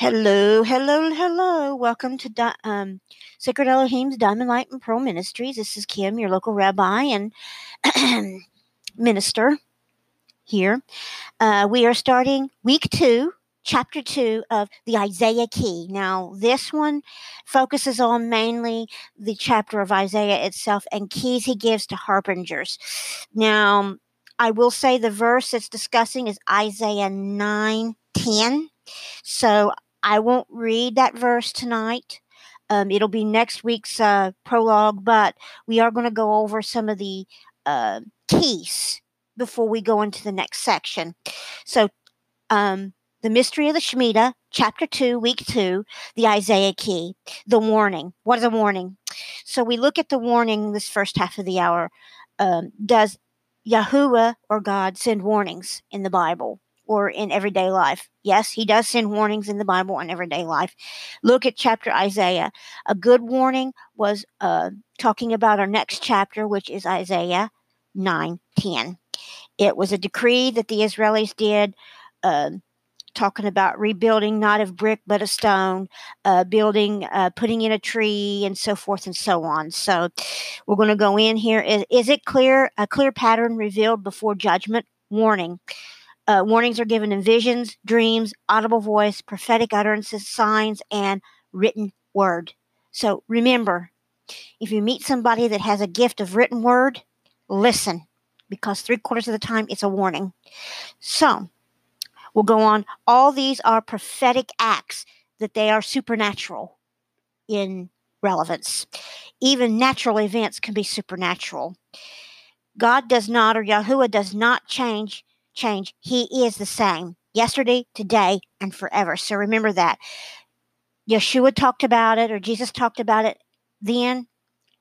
Hello, hello, hello. Welcome to Di- um, Sacred Elohim's Diamond Light and Pearl Ministries. This is Kim, your local rabbi and minister here. Uh, we are starting week two, chapter two of the Isaiah Key. Now, this one focuses on mainly the chapter of Isaiah itself and keys he gives to harbingers. Now, I will say the verse it's discussing is Isaiah 9 10. So I won't read that verse tonight. Um, it'll be next week's uh, prologue, but we are going to go over some of the uh, keys before we go into the next section. So, um, the mystery of the Shemitah, chapter 2, week 2, the Isaiah key, the warning. What is a warning? So, we look at the warning this first half of the hour. Um, does Yahuwah or God send warnings in the Bible? Or in everyday life. Yes, he does send warnings in the Bible in everyday life. Look at chapter Isaiah. A good warning was uh, talking about our next chapter, which is Isaiah 9 10. It was a decree that the Israelis did. Uh, talking about rebuilding not of brick but of stone, uh, building, uh, putting in a tree, and so forth and so on. So we're going to go in here. Is, is it clear? A clear pattern revealed before judgment? Warning. Uh, warnings are given in visions, dreams, audible voice, prophetic utterances, signs, and written word. So remember, if you meet somebody that has a gift of written word, listen, because three quarters of the time it's a warning. So we'll go on. All these are prophetic acts that they are supernatural in relevance. Even natural events can be supernatural. God does not, or Yahuwah does not change change. He is the same yesterday, today, and forever. So remember that. Yeshua talked about it, or Jesus talked about it then,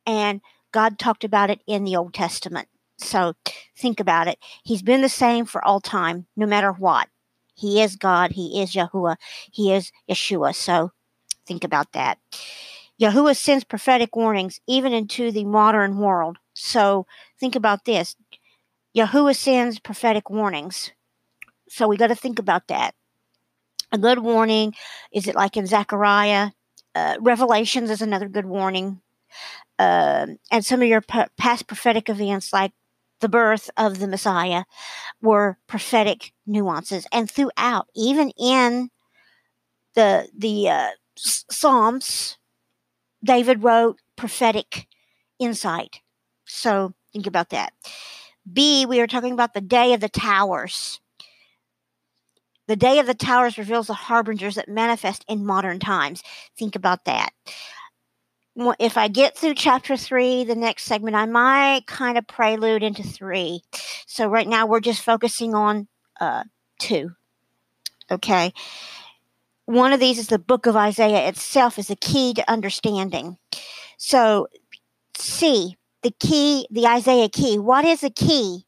and God talked about it in the Old Testament. So think about it. He's been the same for all time, no matter what. He is God. He is Yahuwah. He is Yeshua. So think about that. Yahuwah sends prophetic warnings even into the modern world. So think about this. Yahuwah sends prophetic warnings. So we got to think about that. A good warning is it like in Zechariah? Uh, Revelations is another good warning. Uh, and some of your p- past prophetic events, like the birth of the Messiah, were prophetic nuances. And throughout, even in the the uh, Psalms, David wrote prophetic insight. So think about that. B, we are talking about the day of the towers. The day of the towers reveals the harbingers that manifest in modern times. Think about that. If I get through chapter three, the next segment, I might kind of prelude into three. So right now we're just focusing on uh, two. Okay. One of these is the book of Isaiah itself is a key to understanding. So, C, the key, the Isaiah key. What is a key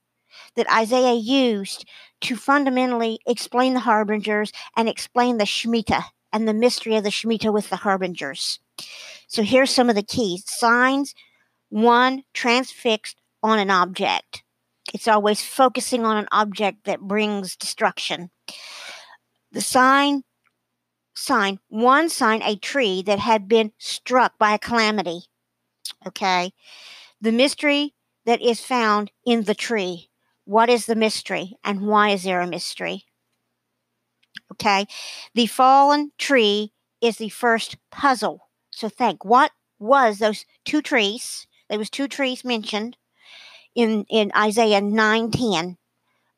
that Isaiah used to fundamentally explain the harbingers and explain the Shemitah and the mystery of the Shemitah with the harbingers? So here's some of the keys signs one, transfixed on an object. It's always focusing on an object that brings destruction. The sign, sign, one sign, a tree that had been struck by a calamity. Okay the mystery that is found in the tree. What is the mystery and why is there a mystery? Okay. The fallen tree is the first puzzle. So think what was those two trees? There was two trees mentioned in, in Isaiah 9:10.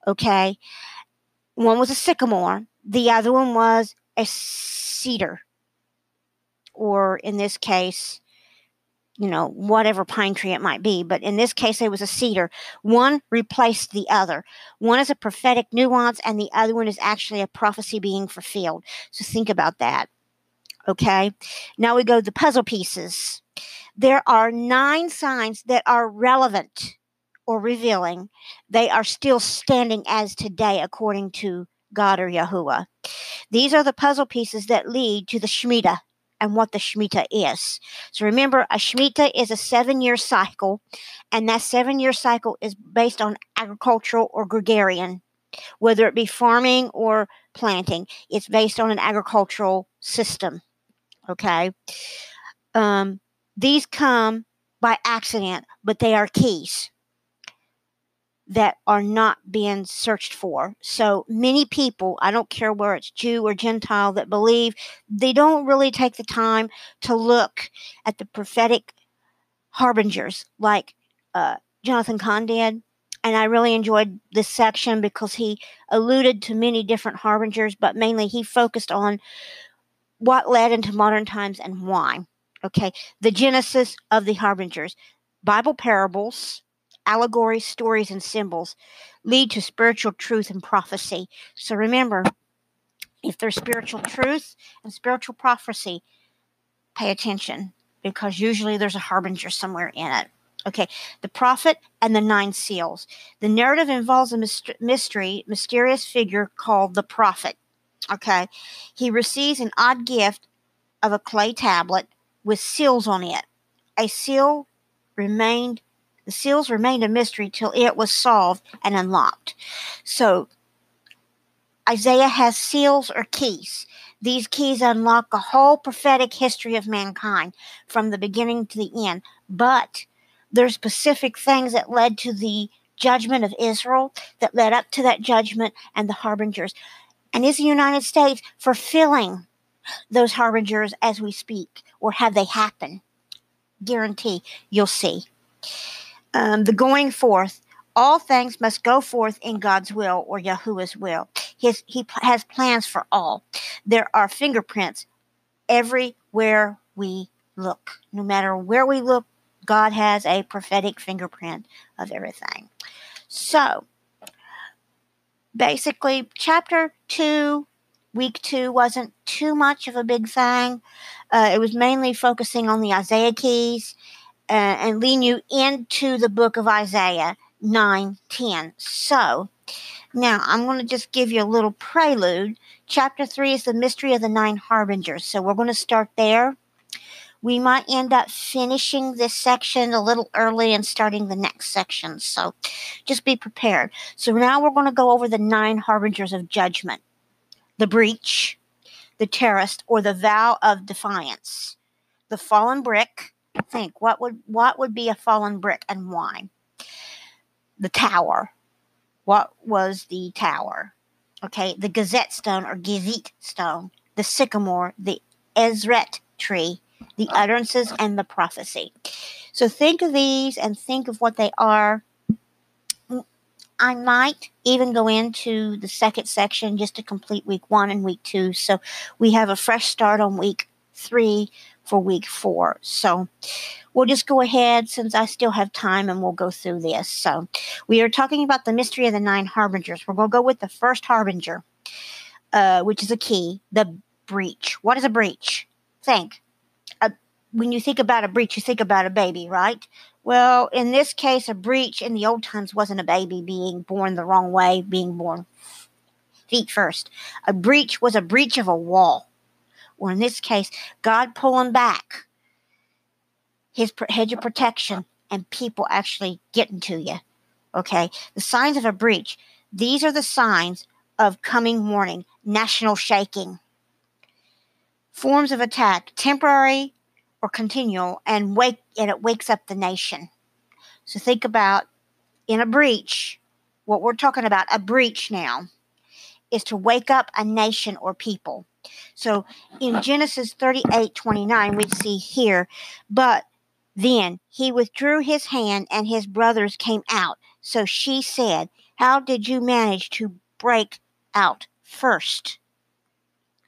Okay. One was a sycamore, the other one was a cedar. Or in this case, you know, whatever pine tree it might be. But in this case, it was a cedar. One replaced the other. One is a prophetic nuance, and the other one is actually a prophecy being fulfilled. So think about that. Okay. Now we go to the puzzle pieces. There are nine signs that are relevant or revealing. They are still standing as today, according to God or Yahuwah. These are the puzzle pieces that lead to the Shemitah and what the Shemitah is. So remember, a Shemitah is a seven year cycle, and that seven year cycle is based on agricultural or gregarian, whether it be farming or planting. It's based on an agricultural system. Okay. Um, these come by accident, but they are keys that are not being searched for. So many people, I don't care where it's Jew or Gentile, that believe they don't really take the time to look at the prophetic harbingers like uh, Jonathan Cahn did. And I really enjoyed this section because he alluded to many different harbingers, but mainly he focused on what led into modern times and why. Okay, the genesis of the harbingers, Bible parables, allegories, stories, and symbols lead to spiritual truth and prophecy. So remember, if there's spiritual truth and spiritual prophecy, pay attention because usually there's a harbinger somewhere in it. Okay, the prophet and the nine seals. The narrative involves a mystery, mysterious figure called the prophet. Okay, he receives an odd gift of a clay tablet with seals on it. A seal remained, the seals remained a mystery till it was solved and unlocked. So Isaiah has seals or keys. These keys unlock a whole prophetic history of mankind from the beginning to the end. But there's specific things that led to the judgment of Israel, that led up to that judgment and the harbingers. And is the United States fulfilling those harbingers as we speak, or have they happened? Guarantee you'll see. Um, the going forth, all things must go forth in God's will or Yahuwah's will. His, he has plans for all. There are fingerprints everywhere we look. No matter where we look, God has a prophetic fingerprint of everything. So, basically, chapter 2 week two wasn't too much of a big thing. Uh, it was mainly focusing on the Isaiah keys uh, and leading you into the book of Isaiah 9 10. So, now I'm going to just give you a little prelude. Chapter 3 is the mystery of the nine harbingers. So, we're going to start there. We might end up finishing this section a little early and starting the next section. So, just be prepared. So, now we're going to go over the nine harbingers of judgment the breach, the terrorist, or the vow of defiance. The fallen brick. Think what would what would be a fallen brick and why? The tower. What was the tower? Okay, the gazette stone or gazette stone, the sycamore, the Ezret tree, the utterances, and the prophecy. So think of these and think of what they are I might even go into the second section just to complete week one and week two. So we have a fresh start on week three for week four. So we'll just go ahead since I still have time and we'll go through this. So we are talking about the mystery of the nine harbingers. We're going to go with the first harbinger, uh, which is a key the breach. What is a breach? Think. Uh, when you think about a breach, you think about a baby, right? Well, in this case, a breach in the old times wasn't a baby being born the wrong way, being born feet first. A breach was a breach of a wall. Or in this case, God pulling back his hedge of protection and people actually getting to you. Okay? The signs of a breach. These are the signs of coming warning, national shaking. Forms of attack, temporary or continual and wake and it wakes up the nation. So think about in a breach, what we're talking about, a breach now, is to wake up a nation or people. So in Genesis 38 29, we see here, but then he withdrew his hand and his brothers came out. So she said, How did you manage to break out first?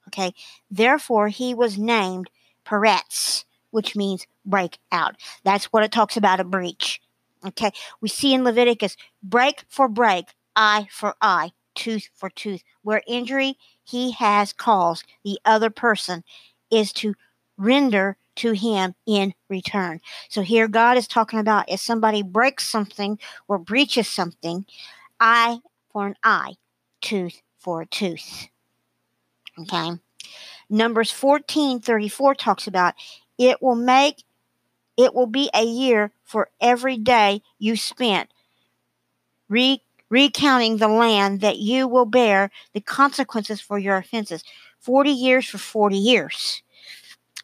Okay, therefore he was named Peretz, which means break out. That's what it talks about a breach. Okay, we see in Leviticus break for break, eye for eye, tooth for tooth. Where injury he has caused the other person is to render to him in return. So here God is talking about if somebody breaks something or breaches something, eye for an eye, tooth for a tooth. Okay. Numbers 14 34 talks about it will make it will be a year for every day you spent re- recounting the land that you will bear the consequences for your offenses. 40 years for 40 years.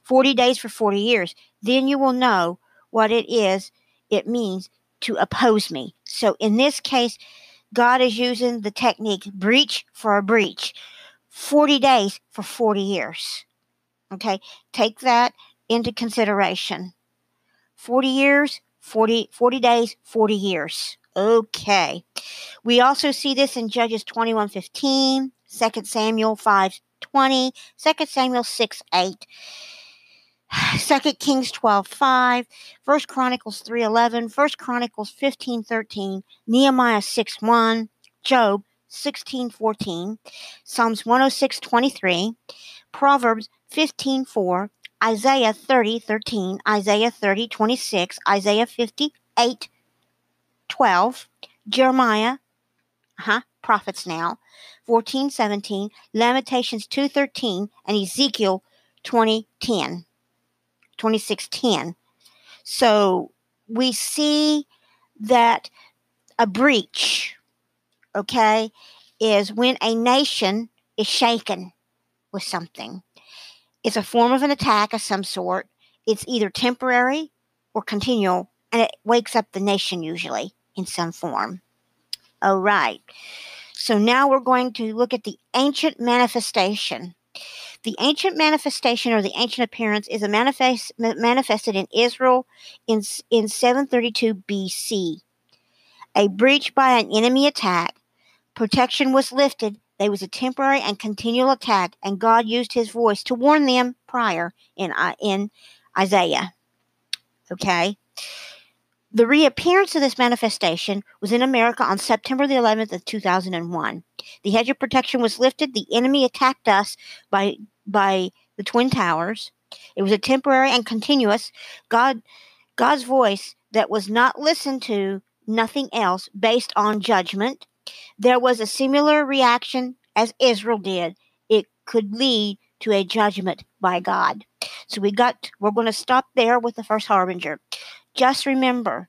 40 days for 40 years. Then you will know what it is it means to oppose me. So in this case, God is using the technique breach for a breach. 40 days for 40 years. Okay, take that into consideration. 40 years, 40, 40 days, 40 years. Okay. We also see this in Judges 21 15, 2 Samuel 5 20, 2 Samuel 6 8. 2 Kings 12 5, 1 Chronicles 3 11, 1 Chronicles 15 13, Nehemiah 6 1, Job 16 14, Psalms 106 23, Proverbs 15 4, Isaiah 30 13, Isaiah 30 26, Isaiah 58 12, Jeremiah, huh, prophets now, 14 17, Lamentations 2 13, and Ezekiel 20 10. 2610. So we see that a breach, okay, is when a nation is shaken with something. It's a form of an attack of some sort. It's either temporary or continual, and it wakes up the nation usually in some form. All right. So now we're going to look at the ancient manifestation the ancient manifestation or the ancient appearance is a manifest, manifested in Israel in, in 732 BC. A breach by an enemy attack, protection was lifted. There was a temporary and continual attack, and God used his voice to warn them prior in, uh, in Isaiah. Okay? The reappearance of this manifestation was in America on September the 11th of 2001. The hedge of protection was lifted. The enemy attacked us by by the twin towers. It was a temporary and continuous God God's voice that was not listened to, nothing else based on judgment. There was a similar reaction as Israel did. It could lead to a judgment by God. So we got we're going to stop there with the first harbinger. Just remember,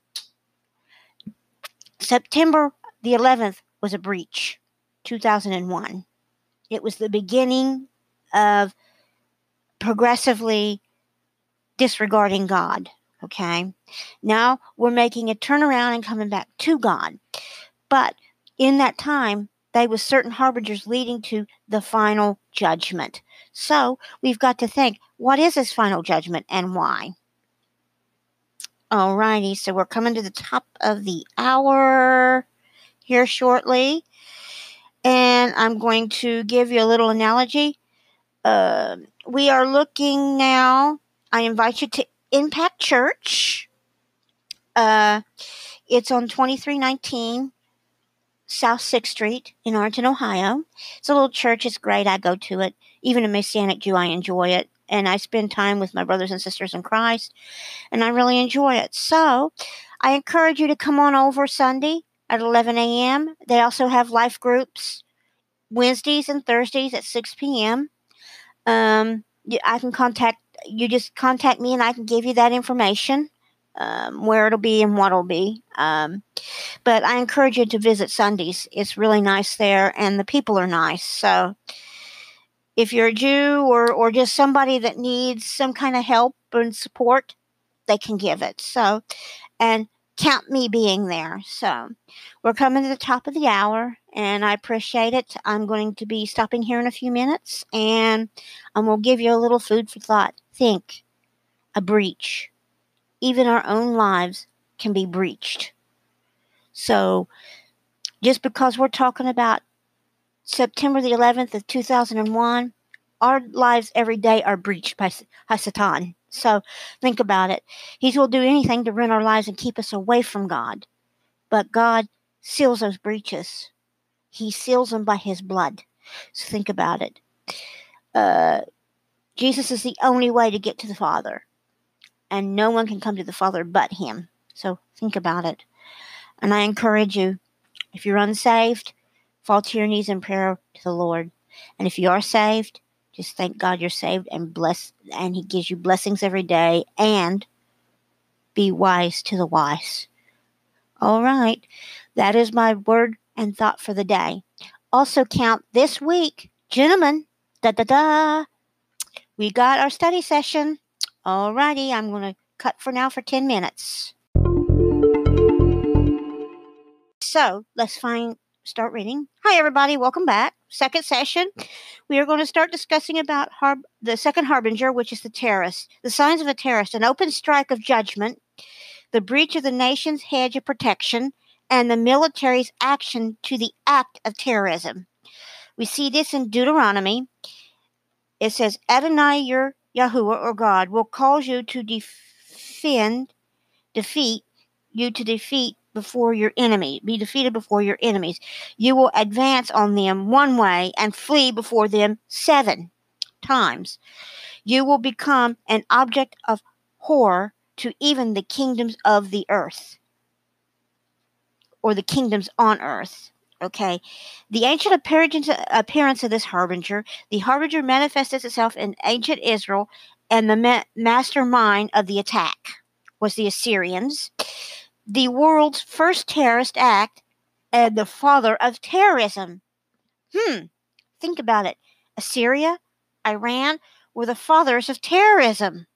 September the 11th was a breach, 2001. It was the beginning of progressively disregarding God. Okay. Now we're making a turnaround and coming back to God. But in that time, they was certain harbingers leading to the final judgment. So we've got to think, what is this final judgment and why? Alrighty, so we're coming to the top of the hour here shortly. And I'm going to give you a little analogy. Uh, we are looking now. I invite you to Impact Church. Uh, it's on 2319 South 6th Street in Arlington, Ohio. It's a little church. It's great. I go to it. Even a Messianic Jew, I enjoy it and I spend time with my brothers and sisters in Christ, and I really enjoy it. So I encourage you to come on over Sunday at 11 a.m. They also have life groups Wednesdays and Thursdays at 6 p.m. Um, I can contact you. Just contact me, and I can give you that information. Um, where it'll be and what it'll be. Um, but I encourage you to visit Sundays. It's really nice there, and the people are nice. So if you're a Jew or, or just somebody that needs some kind of help and support, they can give it. So, and count me being there. So, we're coming to the top of the hour, and I appreciate it. I'm going to be stopping here in a few minutes, and going to give you a little food for thought. Think a breach. Even our own lives can be breached. So, just because we're talking about September the 11th of 2001, our lives every day are breached by Satan. So think about it. He will do anything to ruin our lives and keep us away from God. But God seals those breaches. He seals them by his blood. So think about it. Uh, Jesus is the only way to get to the Father. And no one can come to the Father but him. So think about it. And I encourage you, if you're unsaved, fall to your knees in prayer to the Lord. And if you are saved, just thank God you're saved and bless and he gives you blessings every day and be wise to the wise. All right. That is my word and thought for the day. Also count this week, gentlemen, Da da da. We got our study session. All righty, I'm going to cut for now for 10 minutes. So let's find start reading. Hi everybody, welcome back. Second session. We are going to start discussing about harb- the second harbinger, which is the terrorist. The signs of a terrorist: an open strike of judgment, the breach of the nation's hedge of protection, and the military's action to the act of terrorism. We see this in Deuteronomy. It says, Adonai your Yahuwah or God will cause you to defend, defeat, you to defeat before your enemy, be defeated before your enemies. You will advance on them one way and flee before them seven times. You will become an object of horror to even the kingdoms of the earth or the kingdoms on earth. Okay, the ancient appearance, of this harbinger, the harbinger manifested itself in ancient Israel, and the ma- mastermind of the attack was the Assyrians the world's first terrorist act and the father of terrorism. Hmm, think about it. Assyria, Iran were the fathers of terrorism.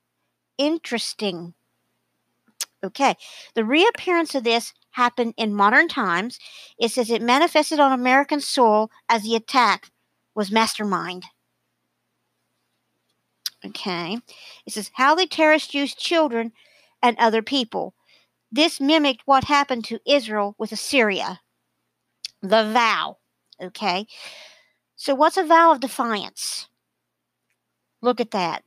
Interesting. Okay, the reappearance of this happened in modern times. It says it manifested on American soil as the attack was mastermind. Okay, it says how the terrorists used children and other people. This mimicked what happened to Israel with Assyria. The vow. Okay. So, what's a vow of defiance? Look at that.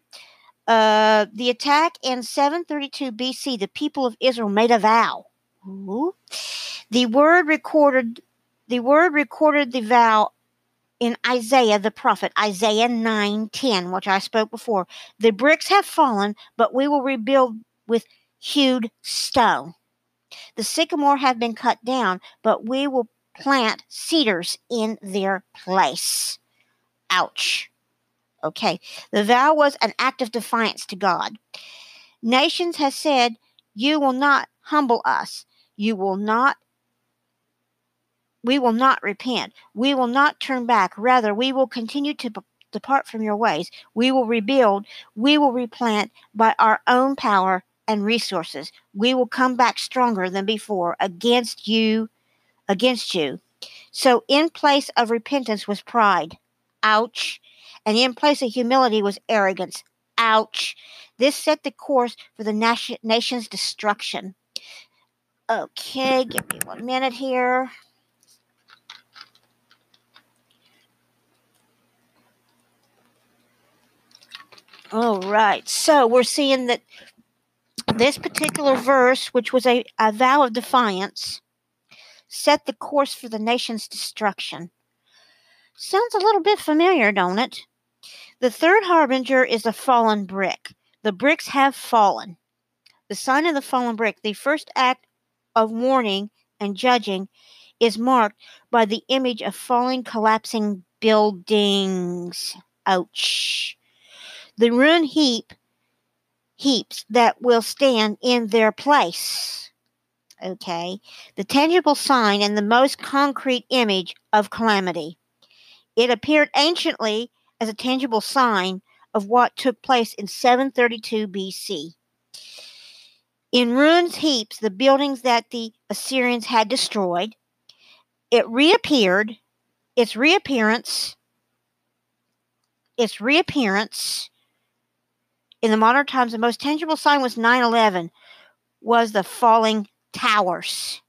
Uh, the attack in 732 BC, the people of Israel made a vow. Ooh. The word recorded, the word recorded the vow in Isaiah the prophet, Isaiah 9:10, which I spoke before. The bricks have fallen, but we will rebuild with hewed stone. The sycamore have been cut down, but we will plant cedars in their place. Ouch. Okay. The vow was an act of defiance to God. Nations has said, You will not humble us. You will not we will not repent. We will not turn back. Rather, we will continue to depart from your ways. We will rebuild. We will replant by our own power and resources. We will come back stronger than before against you, against you. So in place of repentance was pride. Ouch. And in place of humility was arrogance. Ouch. This set the course for the nation's destruction. Okay, give me one minute here. All right, so we're seeing that this particular verse, which was a, a vow of defiance, set the course for the nation's destruction. Sounds a little bit familiar, don't it? The third harbinger is a fallen brick. The bricks have fallen. The sign of the fallen brick, the first act of warning and judging, is marked by the image of falling, collapsing buildings. Ouch. The ruin heap heaps that will stand in their place. Okay, the tangible sign and the most concrete image of calamity. It appeared anciently as a tangible sign of what took place in 732 BC. In ruins heaps, the buildings that the Assyrians had destroyed, it reappeared, its reappearance, its reappearance in the modern times, the most tangible sign was 9 11, was the falling towers.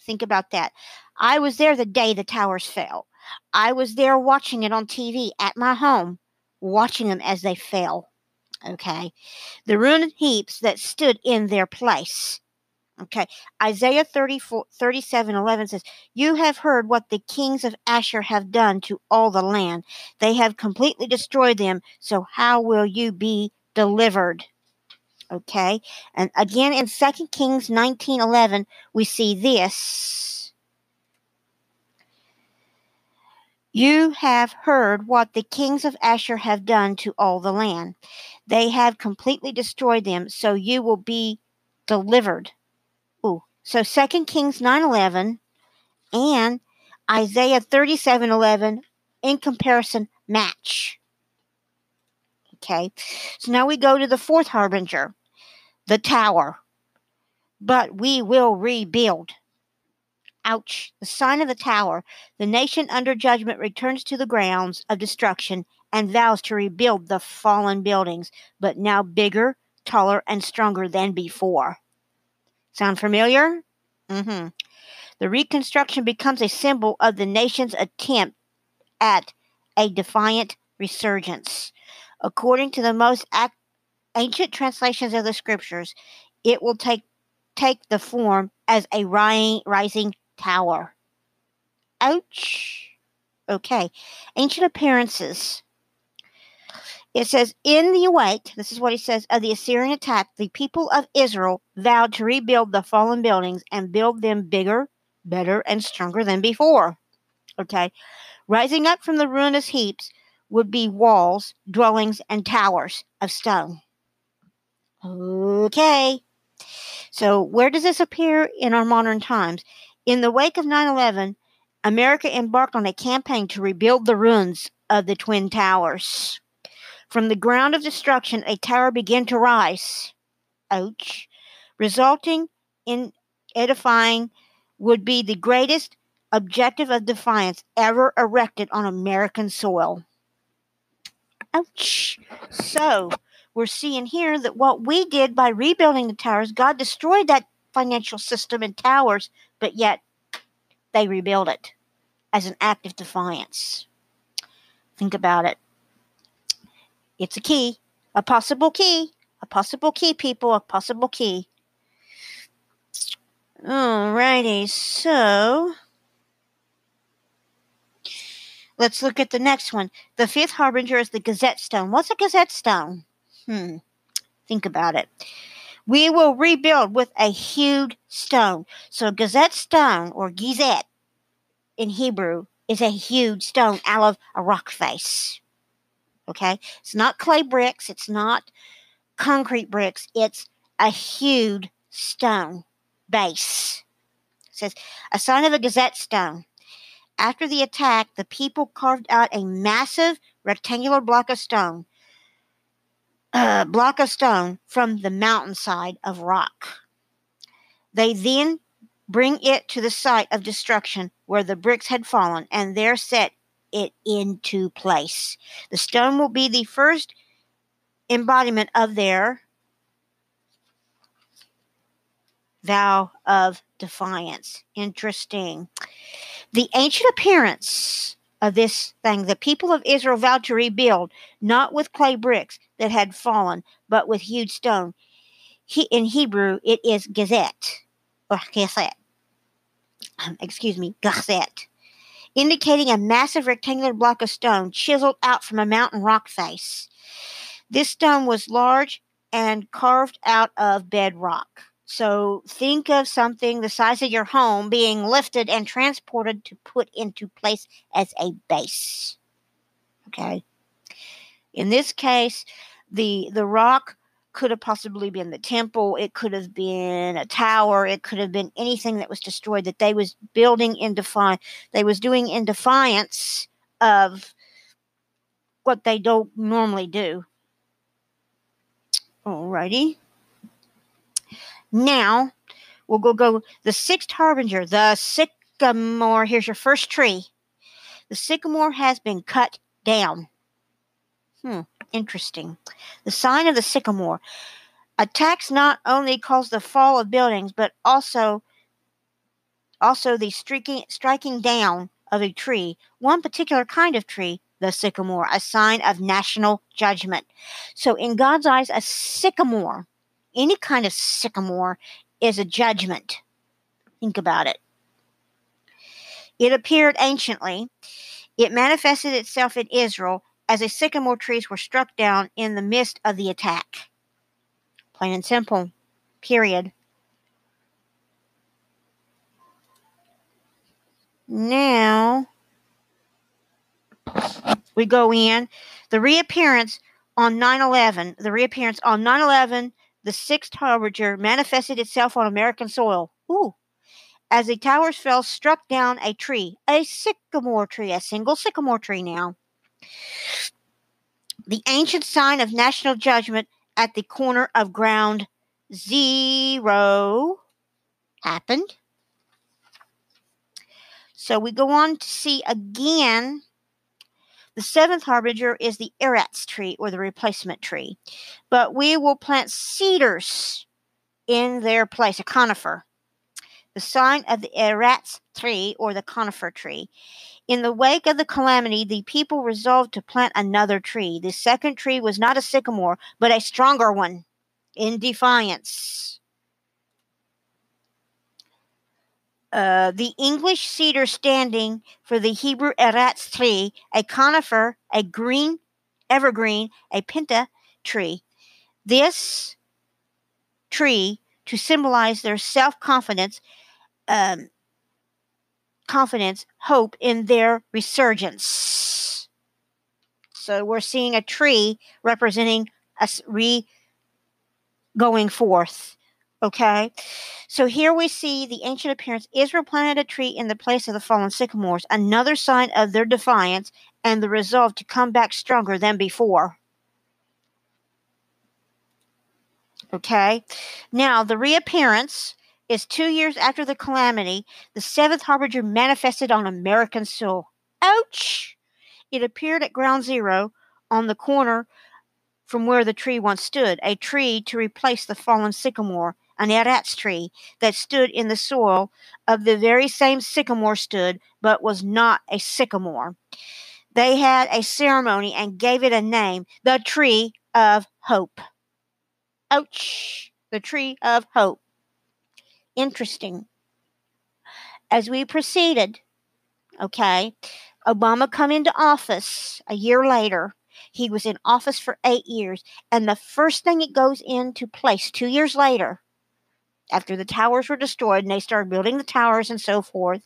Think about that. I was there the day the towers fell. I was there watching it on TV at my home, watching them as they fell. Okay. The ruined heaps that stood in their place. Okay. Isaiah 34, 37 11 says, You have heard what the kings of Ashur have done to all the land. They have completely destroyed them. So how will you be delivered. Okay? And again in 2 Kings 19:11 we see this. You have heard what the kings of Ashur have done to all the land. They have completely destroyed them, so you will be delivered. Ooh. So 2 Kings 9:11 and Isaiah 37:11 in comparison match. Okay, so now we go to the fourth harbinger, the tower. But we will rebuild. Ouch. The sign of the tower. The nation under judgment returns to the grounds of destruction and vows to rebuild the fallen buildings, but now bigger, taller, and stronger than before. Sound familiar? Mm-hmm. The reconstruction becomes a symbol of the nation's attempt at a defiant resurgence. According to the most ac- ancient translations of the scriptures, it will take take the form as a rising tower. Ouch. Okay. Ancient appearances. It says, In the awake, this is what he says, of the Assyrian attack, the people of Israel vowed to rebuild the fallen buildings and build them bigger, better, and stronger than before. Okay. Rising up from the ruinous heaps would be walls, dwellings, and towers of stone. Okay. So, where does this appear in our modern times? In the wake of 9 11, America embarked on a campaign to rebuild the ruins of the Twin Towers. From the ground of destruction, a tower began to rise. Ouch. Resulting in edifying would be the greatest objective of defiance ever erected on American soil. Ouch. So, we're seeing here that what we did by rebuilding the towers, God destroyed that financial system and towers, but yet they rebuild it as an act of defiance. Think about it. It's a key, a possible key, a possible key, people, a possible key. Alrighty, so let's look at the next one. The fifth harbinger is the Gazette Stone. What's a Gazette Stone? Hmm, think about it. We will rebuild with a huge stone. So, Gazette Stone, or Gizet in Hebrew, is a huge stone out of a rock face. Okay? It's not clay bricks, it's not concrete bricks, it's a huge stone base. It says, a sign of a gazette stone. After the attack, the people carved out a massive rectangular block of stone, uh, block of stone from the mountainside of rock. They then bring it to the site of destruction where the bricks had fallen, and there set it into place. The stone will be the first embodiment of their vow of defiance. Interesting. The ancient appearance of this thing, the people of Israel vowed to rebuild, not with clay bricks that had fallen, but with huge stone. He, in Hebrew, it is gazette, or gazette. Um, excuse me, gazette indicating a massive rectangular block of stone chiseled out from a mountain rock face. This stone was large and carved out of bedrock. So think of something the size of your home being lifted and transported to put into place as a base. Okay. In this case, the the rock could have possibly been the temple it could have been a tower it could have been anything that was destroyed that they was building in defiance they was doing in defiance of what they don't normally do alrighty now we'll go go the sixth harbinger the sycamore here's your first tree the sycamore has been cut down hmm interesting. The sign of the sycamore. Attacks not only cause the fall of buildings, but also also the striking, striking down of a tree, one particular kind of tree, the sycamore, a sign of national judgment. So, in God's eyes, a sycamore, any kind of sycamore, is a judgment. Think about it. It appeared anciently. It manifested itself in Israel as the sycamore trees were struck down in the midst of the attack. Plain and simple. Period. Now we go in the reappearance on 9/11. The reappearance on 9/11, the sixth harbinger manifested itself on American soil. Ooh. As the towers fell, struck down a tree, a sycamore tree, a single sycamore tree now the ancient sign of national judgment at the corner of ground zero happened. So we go on to see again the seventh harbinger is the eretz tree or the replacement tree. But we will plant cedars in their place, a conifer. The sign of the eretz tree or the conifer tree. In the wake of the calamity, the people resolved to plant another tree. The second tree was not a sycamore, but a stronger one in defiance. Uh, the English cedar standing for the Hebrew eretz tree, a conifer, a green evergreen, a pinta tree. This tree, to symbolize their self confidence, um, confidence, hope in their resurgence. So we're seeing a tree representing us re going forth. Okay, so here we see the ancient appearance. Israel planted a tree in the place of the fallen sycamores, another sign of their defiance and the resolve to come back stronger than before. Okay, now the reappearance is two years after the calamity. The seventh harbinger manifested on American soil. Ouch! It appeared at ground zero on the corner from where the tree once stood, a tree to replace the fallen sycamore an eretz tree that stood in the soil of the very same sycamore stood, but was not a sycamore. They had a ceremony and gave it a name, the tree of hope. Ouch! The tree of hope. Interesting. As we proceeded, okay, Obama come into office a year later. He was in office for eight years, and the first thing it goes into place two years later after the towers were destroyed and they started building the towers and so forth.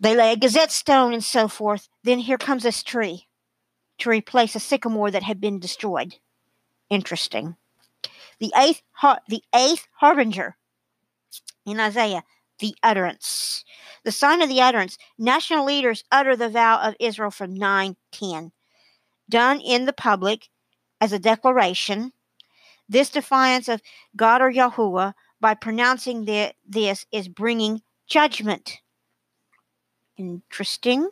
They lay a gazette stone and so forth. Then here comes this tree to replace a sycamore that had been destroyed. Interesting. The eighth, har- the eighth harbinger in Isaiah, the utterance. The sign of the utterance. National leaders utter the vow of Israel from 910. Done in the public as a declaration this defiance of God or Yahuwah by pronouncing the, this is bringing judgment. Interesting.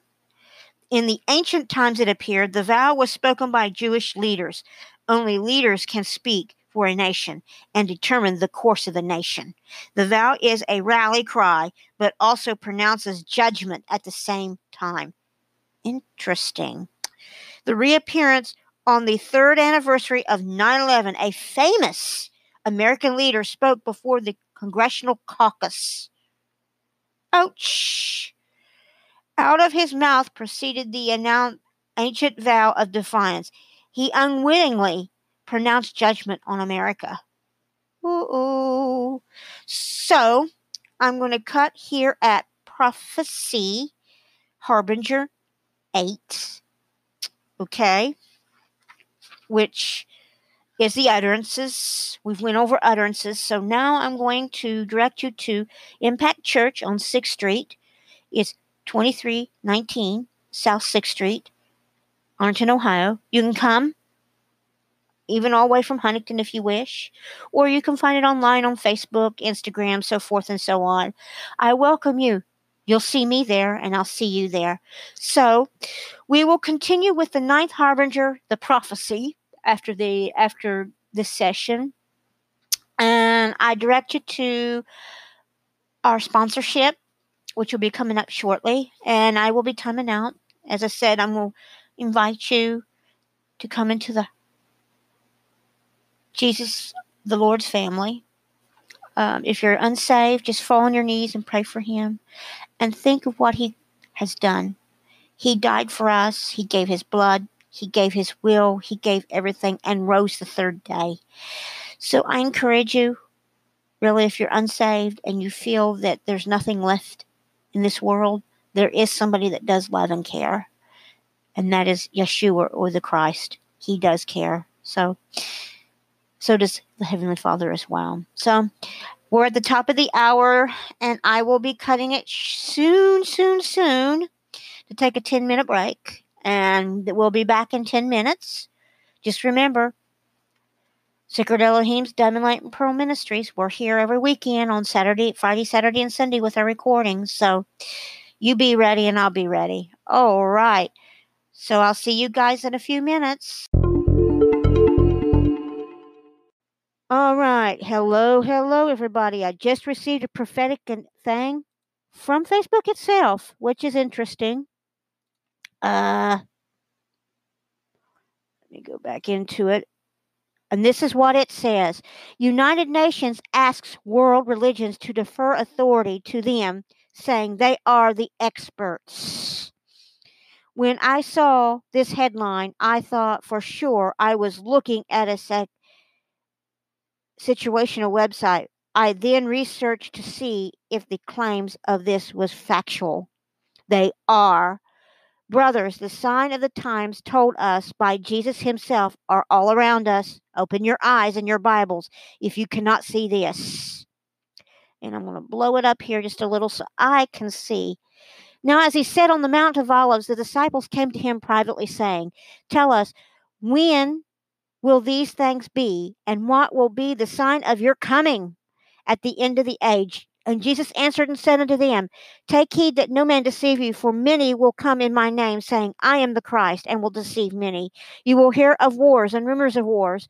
In the ancient times, it appeared the vow was spoken by Jewish leaders. Only leaders can speak for a nation and determine the course of the nation. The vow is a rally cry, but also pronounces judgment at the same time. Interesting. The reappearance on the third anniversary of 9 11, a famous American leader spoke before the Congressional Caucus. Ouch! Out of his mouth proceeded the ancient vow of defiance. He unwittingly pronounced judgment on America. Ooh. So, I'm going to cut here at Prophecy Harbinger 8. Okay which is the utterances. We've went over utterances. So now I'm going to direct you to Impact Church on 6th Street. It's 2319 South 6th Street, Arlington, Ohio. You can come even all the way from Huntington if you wish, or you can find it online on Facebook, Instagram, so forth and so on. I welcome you. You'll see me there, and I'll see you there. So, we will continue with the ninth harbinger, the prophecy after the after the session. And I direct you to our sponsorship, which will be coming up shortly. And I will be timing out. As I said, I'm going to invite you to come into the Jesus, the Lord's family. Um, if you're unsaved, just fall on your knees and pray for Him and think of what He has done. He died for us, He gave His blood, he gave his will, he gave everything, and rose the third day. So I encourage you, really, if you're unsaved and you feel that there's nothing left in this world, there is somebody that does love and care, and that is Yeshua or the Christ. He does care. So, so does the Heavenly Father as well. So, we're at the top of the hour, and I will be cutting it soon, soon, soon to take a 10 minute break And we'll be back in 10 minutes. Just remember, Secret Elohim's Diamond Light and Pearl Ministries. We're here every weekend on Saturday, Friday, Saturday, and Sunday with our recordings. So you be ready and I'll be ready. All right. So I'll see you guys in a few minutes. All right. Hello, hello, everybody. I just received a prophetic thing from Facebook itself, which is interesting. Uh, let me go back into it. And this is what it says United Nations asks world religions to defer authority to them, saying they are the experts. When I saw this headline, I thought for sure I was looking at a sec- situational website. I then researched to see if the claims of this was factual. They are. Brothers, the sign of the times told us by Jesus himself are all around us. Open your eyes and your Bibles if you cannot see this. And I'm going to blow it up here just a little so I can see. Now, as he sat on the Mount of Olives, the disciples came to him privately, saying, Tell us, when will these things be, and what will be the sign of your coming at the end of the age? And Jesus answered and said unto them, Take heed that no man deceive you, for many will come in my name, saying, I am the Christ, and will deceive many. You will hear of wars and rumors of wars.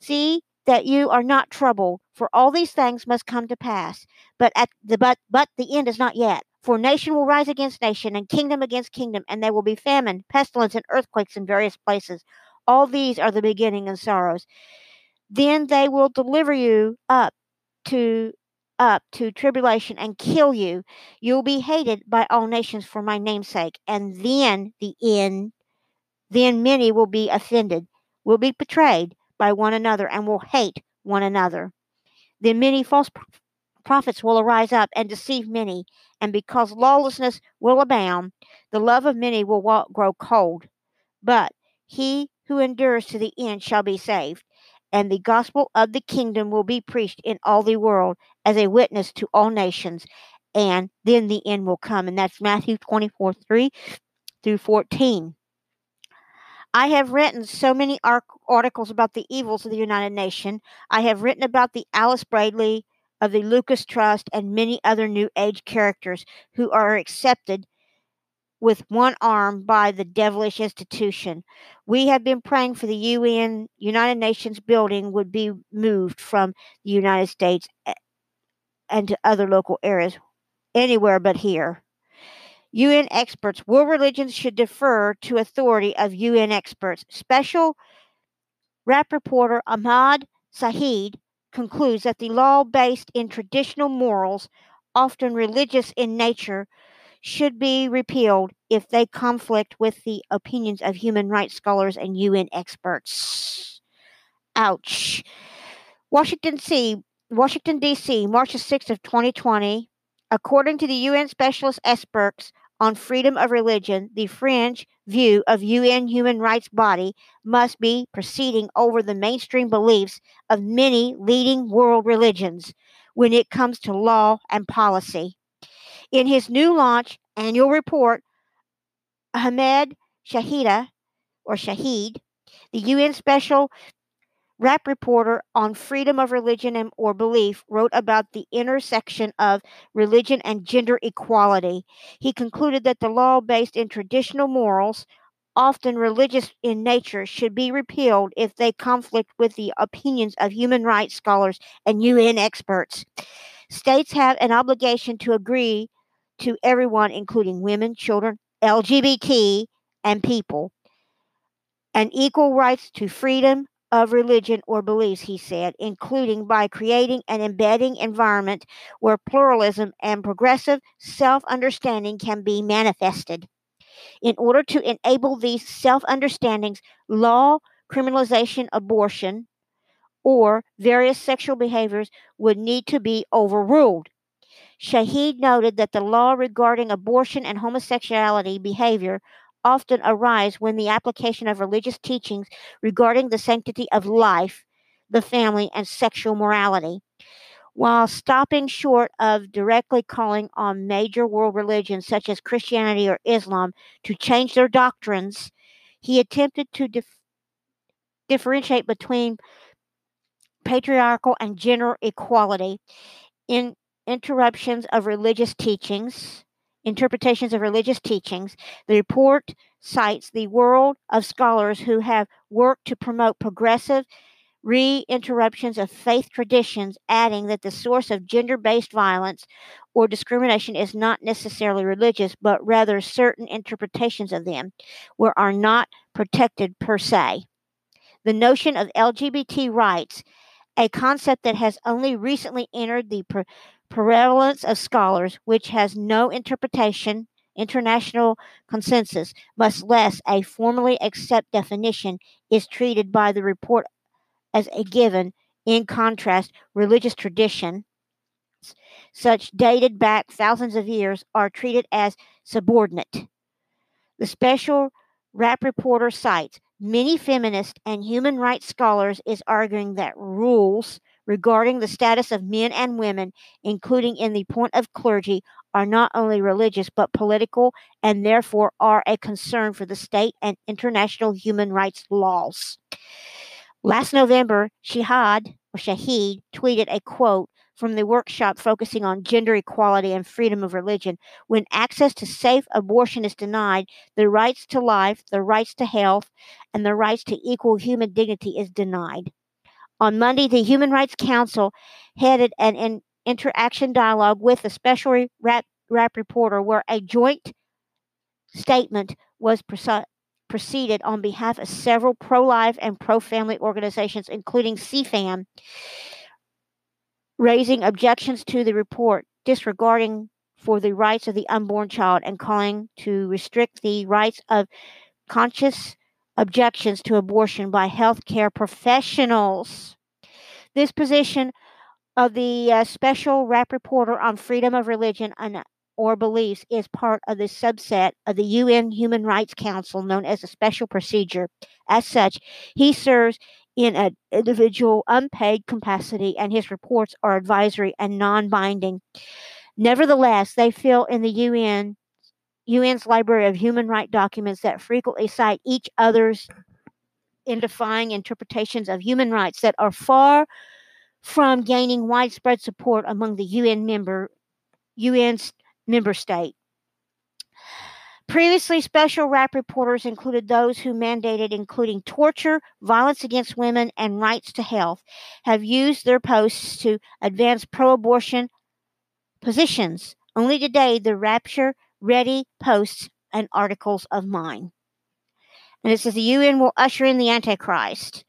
See that you are not troubled, for all these things must come to pass. But at the but but the end is not yet. For nation will rise against nation, and kingdom against kingdom, and there will be famine, pestilence, and earthquakes in various places. All these are the beginning of sorrows. Then they will deliver you up to up to tribulation and kill you. You'll be hated by all nations for my namesake. And then the end, then many will be offended, will be betrayed by one another, and will hate one another. Then many false prophets will arise up and deceive many. And because lawlessness will abound, the love of many will grow cold. But he who endures to the end shall be saved and the gospel of the kingdom will be preached in all the world as a witness to all nations, and then the end will come. And that's Matthew 24 3 through 14. I have written so many articles about the evils of the United Nations. I have written about the Alice Bradley of the Lucis Trust and many other New Age characters who are accepted with one arm by the devilish institution. We have been praying for the UN, United Nations building would be moved from the United States eh, and to other local areas, anywhere but here. UN experts, world religions should defer to authority of UN experts. Special rap reporter Ahmed Shaheed concludes that the law based in traditional morals, often religious in nature, should be repealed if they conflict with the opinions of human rights scholars and UN experts. Ouch. Washington C. Washington D.C. March 6th of 2020. According to the UN specialist experts on freedom of religion, the fringe view of UN human rights body must be proceeding over the mainstream beliefs of many leading world religions when it comes to law and policy. In his new launch annual report, Ahmed Shahida, or Shaheed, the UN Special Rapporteur on freedom of religion and, or belief wrote about the intersection of religion and gender equality. He concluded that the law based in traditional morals, often religious in nature, should be repealed if they conflict with the opinions of human rights scholars and UN experts. States have an obligation to agree to everyone, including women, children, LGBT, and people, and equal rights to freedom of religion or beliefs, he said, including by creating an embedding environment where pluralism and progressive self understanding can be manifested. In order to enable these self understandings, law criminalization abortion or various sexual behaviors would need to be overruled. Shaheed noted that the law regarding abortion and homosexuality behavior often arise when the application of religious teachings regarding the sanctity of life, the family, and sexual morality. While stopping short of directly calling on major world religions such as Christianity or Islam to change their doctrines, he attempted to dif- differentiate between patriarchal and gender equality in interruptions of religious teachings, interpretations of religious teachings. The report cites the world of scholars who have worked to promote progressive re-interruptions of faith traditions, adding that the source of gender-based violence or discrimination is not necessarily religious, but rather certain interpretations of them, where are not protected per se. The notion of LGBT rights, a concept that has only recently entered the prevalence of scholars, which has no interpretation, international consensus, much less a formally accepted definition, is treated by the report as a given. In contrast, religious tradition, such dated back thousands of years, are treated as subordinate. The special rapporteur cites many feminist and human rights scholars is arguing that rules regarding the status of men and women, including in the point of clergy, are not only religious but political and therefore are a concern for the state and international human rights laws. Last November, Shaheed or Shaheed tweeted a quote from the workshop focusing on gender equality and freedom of religion. When access to safe abortion is denied, the rights to life, the rights to health, and the rights to equal human dignity is denied. On Monday, the Human Rights Council headed an, an interaction dialogue with a special rap, rapporteur where a joint statement was preceded proceeded on behalf of several pro life and pro family organizations, including CFAM, raising objections to the report, disregarding for the rights of the unborn child, and calling to restrict the rights of conscious objections to abortion by healthcare professionals. This position of the uh, special rapporteur on freedom of religion and or beliefs is part of the subset of the UN Human Rights Council known as a special procedure. As such, he serves in an individual unpaid capacity and his reports are advisory and non-binding. Nevertheless, they fill in the UN UN's library of human rights documents that frequently cite each other's in defying interpretations of human rights that are far from gaining widespread support among the UN member UN's member state. Previously, special rapporteurs included those who mandated including torture, violence against women, and rights to health, have used their posts to advance pro abortion positions. Only today, the Rapture Ready posts and articles of mine. And it says the UN will usher in the Antichrist.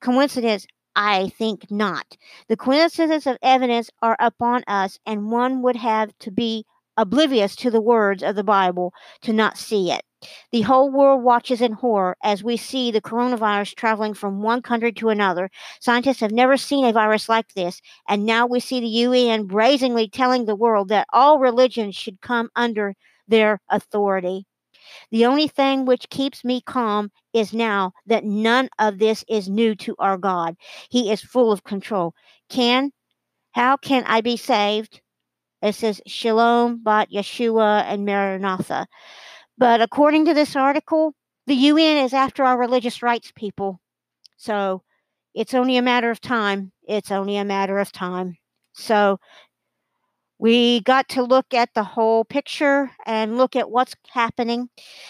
Coincidence? I think not. The coincidences of evidence are upon us, and one would have to be oblivious to the words of the Bible to not see it. The whole world watches in horror as we see the coronavirus traveling from one country to another. Scientists have never seen a virus like this, and now we see the UN brazenly telling the world that all religions should come under their authority. The only thing which keeps me calm is now that none of this is new to our God. He is full of control. Can how can I be saved? It says Shalom, Bat Yeshua, and Maranatha. But according to this article, the UN is after our religious rights people. So it's only a matter of time. It's only a matter of time. So we got to look at the whole picture and look at what's happening.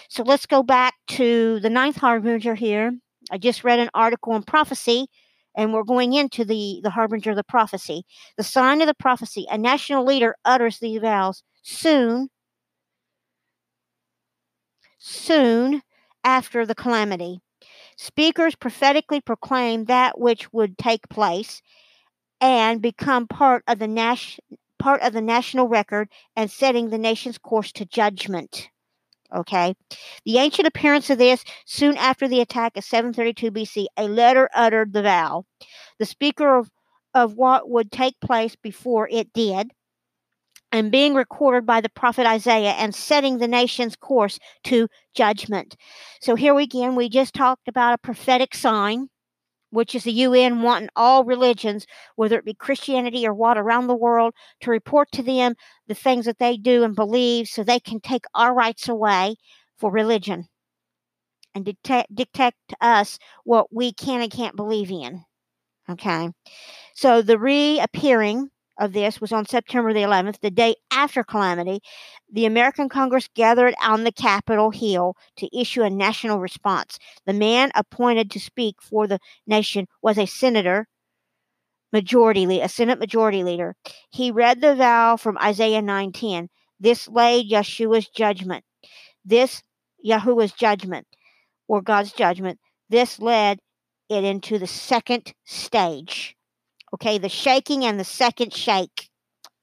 So let's go back to the ninth harbinger here. I just read an article on prophecy and we're going into the, the harbinger of the prophecy. The sign of the prophecy, a national leader utters these vows soon, soon after the calamity. Speakers prophetically proclaim that which would take place and become part of the nas- part of the national record and setting the nation's course to judgment. Okay. The ancient appearance of this soon after the attack of 732 BC, a letter uttered the vow. The speaker of, of what would take place before it did, and being recorded by the prophet Isaiah and setting the nation's course to judgment. So here again, we just talked about a prophetic sign which is the UN wanting all religions, whether it be Christianity or what, around the world, to report to them the things that they do and believe so they can take our rights away for religion and detect, dictate to us what we can and can't believe in. Okay. So the reappearing of this was on September the 11th, the day after calamity. The American Congress gathered on the Capitol Hill to issue a national response. The man appointed to speak for the nation was a senator, majority leader, a Senate majority leader. He read the vow from Isaiah 9:10. This laid Yeshua's judgment. This Yahuwah's judgment or God's judgment. This led it into the second stage. Okay, the shaking and the second shake.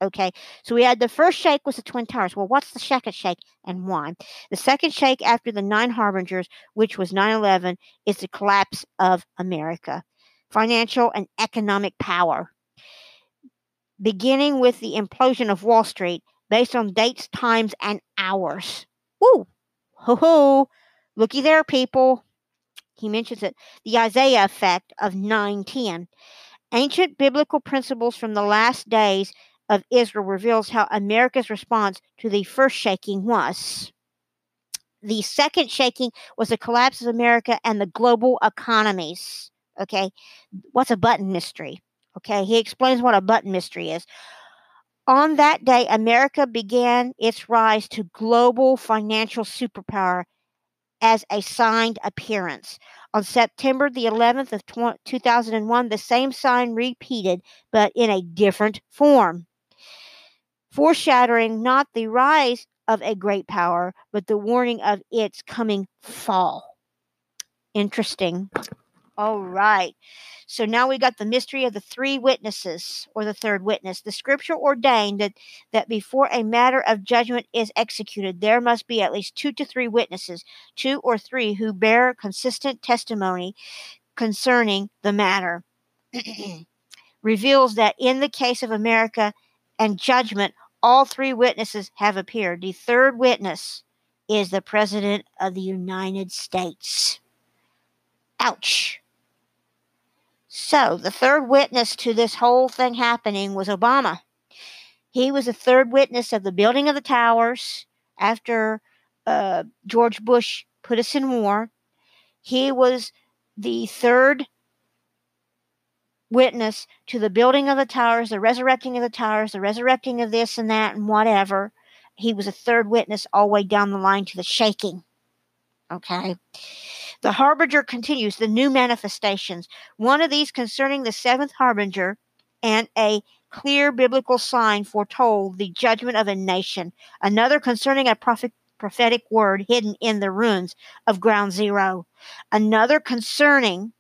Okay, so we had the first shake was the Twin Towers. Well, what's the second shake and why? The second shake after the Nine Harbingers, which was 9 11, is the collapse of America, financial and economic power. Beginning with the implosion of Wall Street based on dates, times, and hours. Woo! Ho ho! Looky there, people. He mentions it. The Isaiah effect of 910. Ancient biblical principles from the last days of Israel reveals how America's response to the first shaking was. The second shaking was the collapse of America and the global economies. Okay. What's a button mystery? Okay. He explains what a button mystery is. On that day, America began its rise to global financial superpower as a signed appearance. On September the 11th of 2001, the same sign repeated, but in a different form, foreshadowing not the rise of a great power, but the warning of its coming fall. Interesting. All right. So now we got the mystery of the three witnesses or the third witness. The scripture ordained that, that before a matter of judgment is executed, there must be at least two to three witnesses, two or three who bear consistent testimony concerning the matter. Reveals that in the case of America and judgment, all three witnesses have appeared. The third witness is the President of the United States. Ouch. So, the third witness to this whole thing happening was Obama. He was the third witness of the building of the towers after uh, George Bush put us in war. He was the third witness to the building of the towers, the resurrecting of the towers, the resurrecting of this and that and whatever. He was a third witness all the way down the line to the shaking. Okay. The harbinger continues the new manifestations. One of these concerning the seventh harbinger and a clear biblical sign foretold the judgment of a nation. Another concerning a prophet, prophetic word hidden in the ruins of ground zero. Another concerning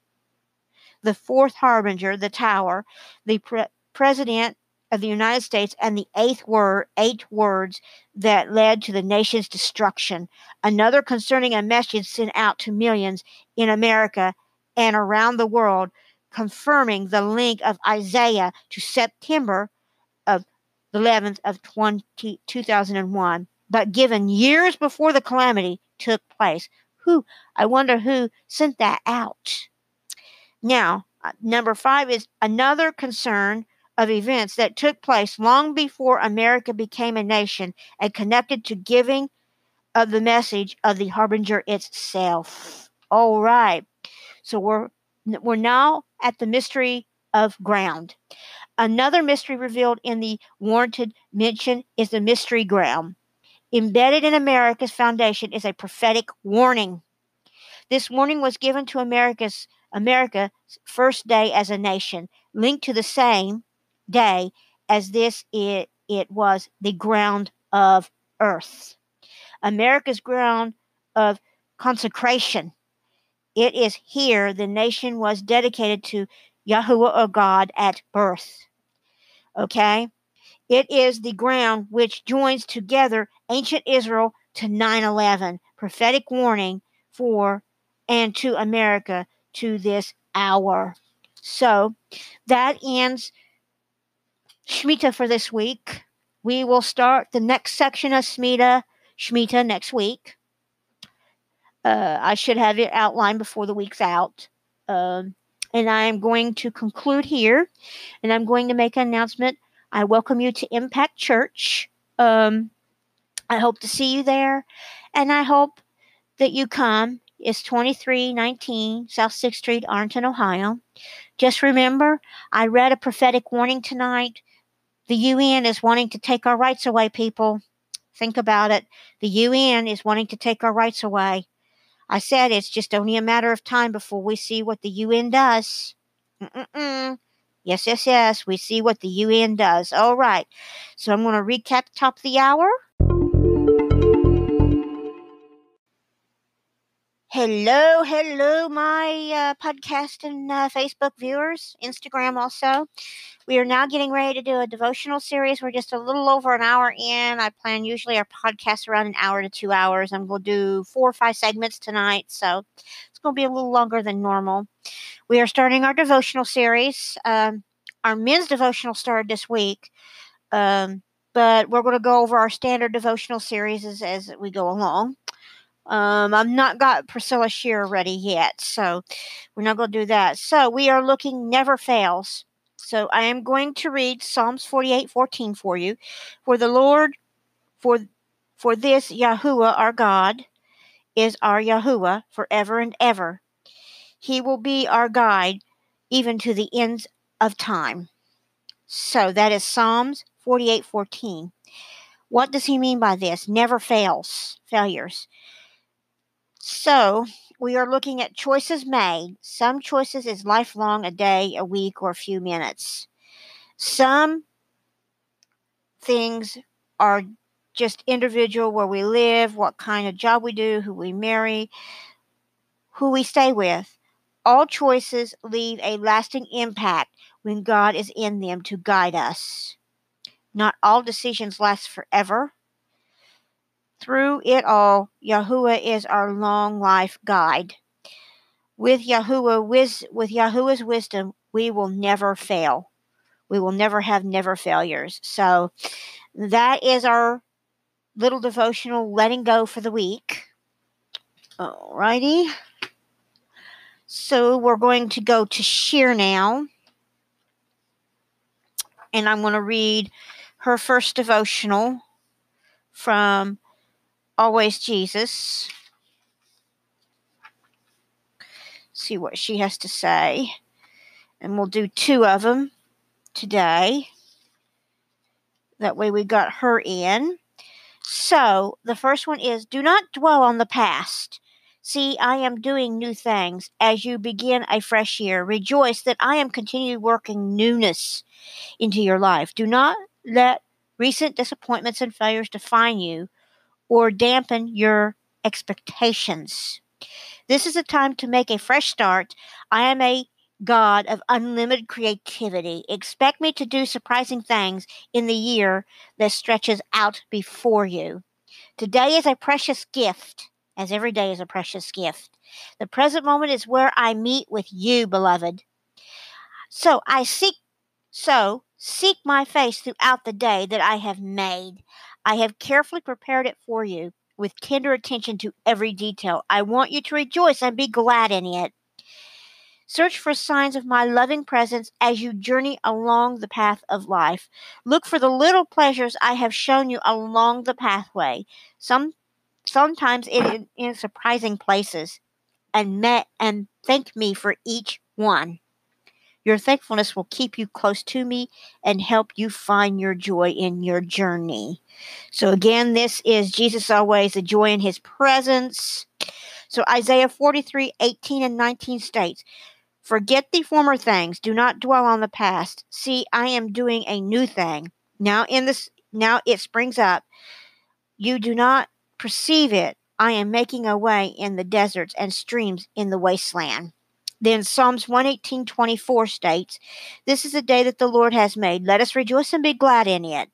the fourth harbinger, the tower, the pre- president of the United States and the eighth word, eight words that led to the nation's destruction. Another concerning a message sent out to millions in America and around the world, confirming the link of Isaiah to September of the 11th of 20, 2001, but given years before the calamity took place. Who, I wonder who sent that out. Now, uh, number five is another concern of events that took place long before America became a nation and connected to giving of the message of the harbinger itself. All right. So we're we're now at the mystery of ground. Another mystery revealed in the warranted mention is the mystery ground. Embedded in America's foundation is a prophetic warning. This warning was given to America's America's first day as a nation, linked to the same day as this it, it was the ground of earth. America's ground of consecration. It is here the nation was dedicated to Yahuwah or God at birth. Okay? It is the ground which joins together ancient Israel to 9 11, prophetic warning for and to America to this hour. So that ends Shemitah for this week. We will start the next section of Shemitah, Shemitah next week. Uh, I should have it outlined before the week's out. Um, And I am going to conclude here and I'm going to make an announcement. I welcome you to Impact Church. Um, I hope to see you there. And I hope that you come. It's 2319 South 6th Street, Ironton, Ohio. Just remember, I read a prophetic warning tonight. The UN is wanting to take our rights away, people. Think about it. The UN is wanting to take our rights away. I said it's just only a matter of time before we see what the UN does. Mm-mm-mm. Yes, yes, yes. We see what the UN does. All right. So I'm going to recap top of the hour. Hello, hello, my uh, podcast and uh, Facebook viewers, Instagram also. We are now getting ready to do a devotional series. We're just a little over an hour in. I plan usually our podcast around an hour to two hours. I'm going to do four or five segments tonight, so it's going to be a little longer than normal. We are starting our devotional series. Um, our men's devotional started this week, um, but we're going to go over our standard devotional series as, as we go along. Um, I've not got Priscilla Shirer ready yet, so we're not going to do that. So we are looking never fails. So I am going to read Psalms 48 14 for you. For the Lord, for for this Yahuwah our God is our Yahuwah forever and ever. He will be our guide even to the ends of time. So that is Psalms 48 14. What does he mean by this? Never fails, failures. So we are looking at choices made. Some choices is lifelong, a day, a week, or a few minutes. Some things are just individual where we live, what kind of job we do, who we marry, who we stay with. All choices leave a lasting impact when God is in them to guide us. Not all decisions last forever. Through it all, Yahuwah is our long life guide. With Yahuwah, with Yahuwah's wisdom, we will never fail. We will never have never failures. So that is our little devotional letting go for the week. Alrighty. So we're going to go to Sheer now. And I'm going to read her first devotional from always Jesus. See what she has to say. And we'll do two of them today. That way we got her in. So the first one is do not dwell on the past. See, I am doing new things as you begin a fresh year. Rejoice that I am continually working newness into your life. Do not let recent disappointments and failures define you or dampen your expectations. This is a time to make a fresh start. I am a God of unlimited creativity. Expect me to do surprising things in the year that stretches out before you. Today is a precious gift, as every day is a precious gift. The present moment is where I meet with you, beloved. So I seek so seek my face throughout the day that I have made. I have carefully prepared it for you with tender attention to every detail. I want you to rejoice and be glad in it. Search for signs of my loving presence as you journey along the path of life. Look for the little pleasures I have shown you along the pathway. Some sometimes in, in surprising places, and met and thank me for each one. Your thankfulness will keep you close to me and help you find your joy in your journey. So, again, this is Jesus always, the joy in his presence. So, Isaiah 43 18 and 19 states, Forget the former things, do not dwell on the past. See, I am doing a new thing. Now in this now it springs up. You do not perceive it. I am making a way in the deserts and streams in the wasteland. Then Psalms 118:24 states, "This is a day that the Lord has made. Let us rejoice and be glad in it."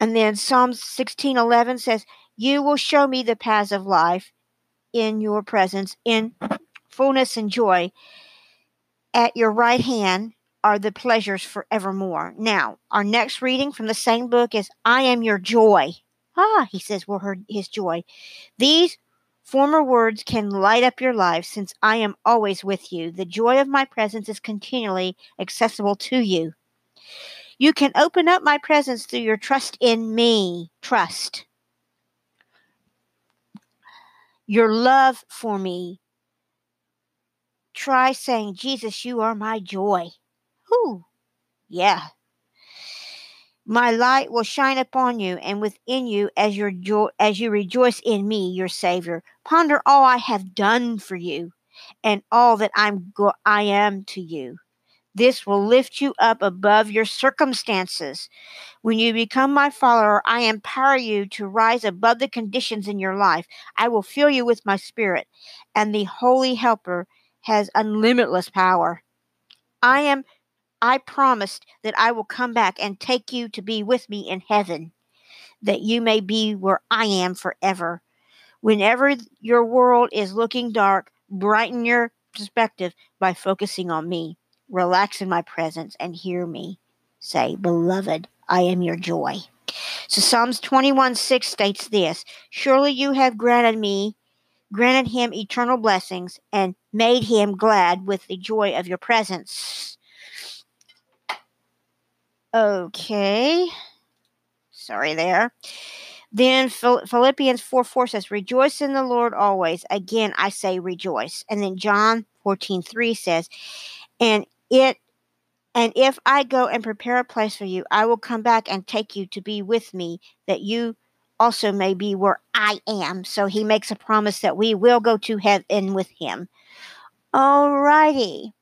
And then Psalms 16:11 says, "You will show me the paths of life in your presence in fullness and joy. At your right hand are the pleasures forevermore." Now, our next reading from the same book is, "I am your joy." Ah, he says, "We're his joy." These Former words can light up your life since I am always with you. The joy of my presence is continually accessible to you. You can open up my presence through your trust in me. Trust. Your love for me. Try saying, Jesus, you are my joy. Whoo. Yeah. My light will shine upon you and within you as your as you rejoice in me, your Savior. Ponder all I have done for you and all that I'm go- I am to you. This will lift you up above your circumstances. When you become my follower, I empower you to rise above the conditions in your life. I will fill you with my spirit, and the Holy Helper has unlimitless power. I am I promised that I will come back and take you to be with me in heaven, that you may be where I am forever. Whenever your world is looking dark, brighten your perspective by focusing on me. Relax in my presence and hear me say, Beloved, I am your joy. So Psalms 21 6 states this Surely you have granted me, granted him eternal blessings, and made him glad with the joy of your presence. Okay. Sorry there. Then Philippians 4 4 says, Rejoice in the Lord always. Again, I say rejoice. And then John 14 3 says, And it and if I go and prepare a place for you, I will come back and take you to be with me, that you also may be where I am. So he makes a promise that we will go to heaven with him. All righty.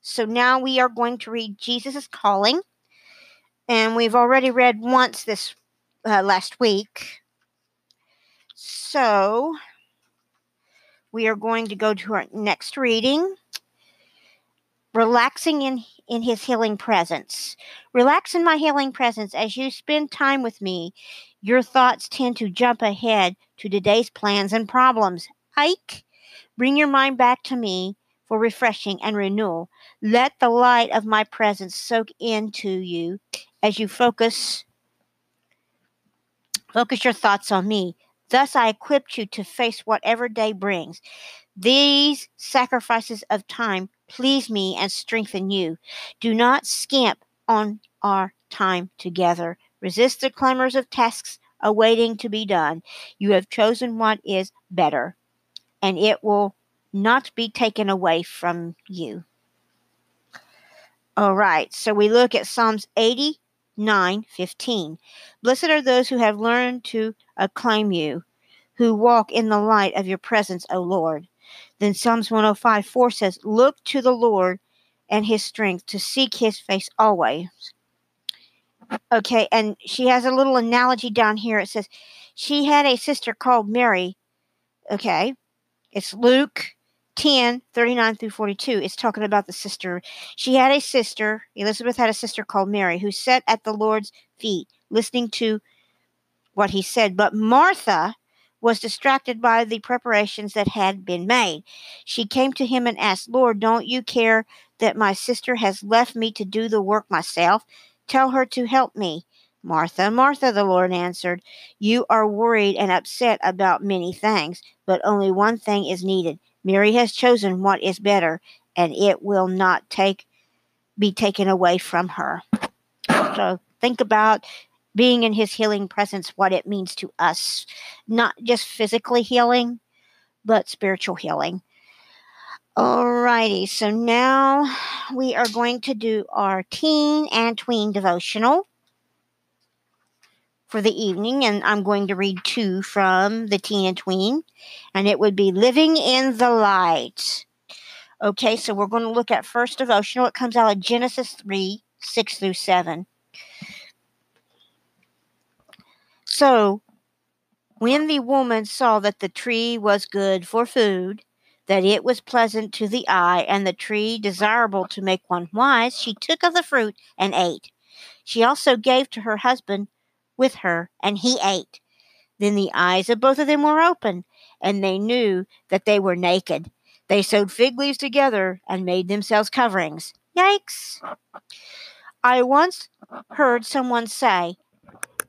So now we are going to read Jesus' calling and we've already read once this uh, last week. So we are going to go to our next reading. Relaxing in, in his healing presence. Relax in my healing presence as you spend time with me. Your thoughts tend to jump ahead to today's plans and problems. Ike, bring your mind back to me for refreshing and renewal. Let the light of my presence soak into you as you focus focus your thoughts on me. Thus I equipped you to face whatever day brings. These sacrifices of time please me and strengthen you. Do not skimp on our time together. Resist the clamors of tasks awaiting to be done. You have chosen what is better, and it will not be taken away from you. All right, so we look at Psalms 80, 9 15. Blessed are those who have learned to acclaim you, who walk in the light of your presence, O Lord. Then Psalms 105 4 says, Look to the Lord and his strength to seek his face always. Okay, and she has a little analogy down here. It says, She had a sister called Mary. Okay, it's Luke 10 39 through 42 is talking about the sister. She had a sister elizabeth had a sister called mary who sat at the lord's feet listening to what he said. But martha was distracted by the preparations that had been made. She came to him and asked lord don't you care that my sister has left me to do the work myself? Tell her to help me. Martha, Martha, the Lord answered, You are worried and upset about many things, but only one thing is needed. Mary has chosen what is better, and it will not take be taken away from her. So think about being in his healing presence, what it means to us. Not just physically healing, but spiritual healing. Alrighty, so now we are going to do our teen and tween devotional for the evening, and I'm going to read two from the teen and tween, and it would be Living in the Light. Okay, so we're going to look at first devotional. It comes out of Genesis 3 6 through 7. So, when the woman saw that the tree was good for food, that it was pleasant to the eye, and the tree desirable to make one wise, she took of the fruit and ate. She also gave to her husband with her, and he ate. Then the eyes of both of them were open, and they knew that they were naked. They sewed fig leaves together and made themselves coverings. Yikes! I once heard someone say,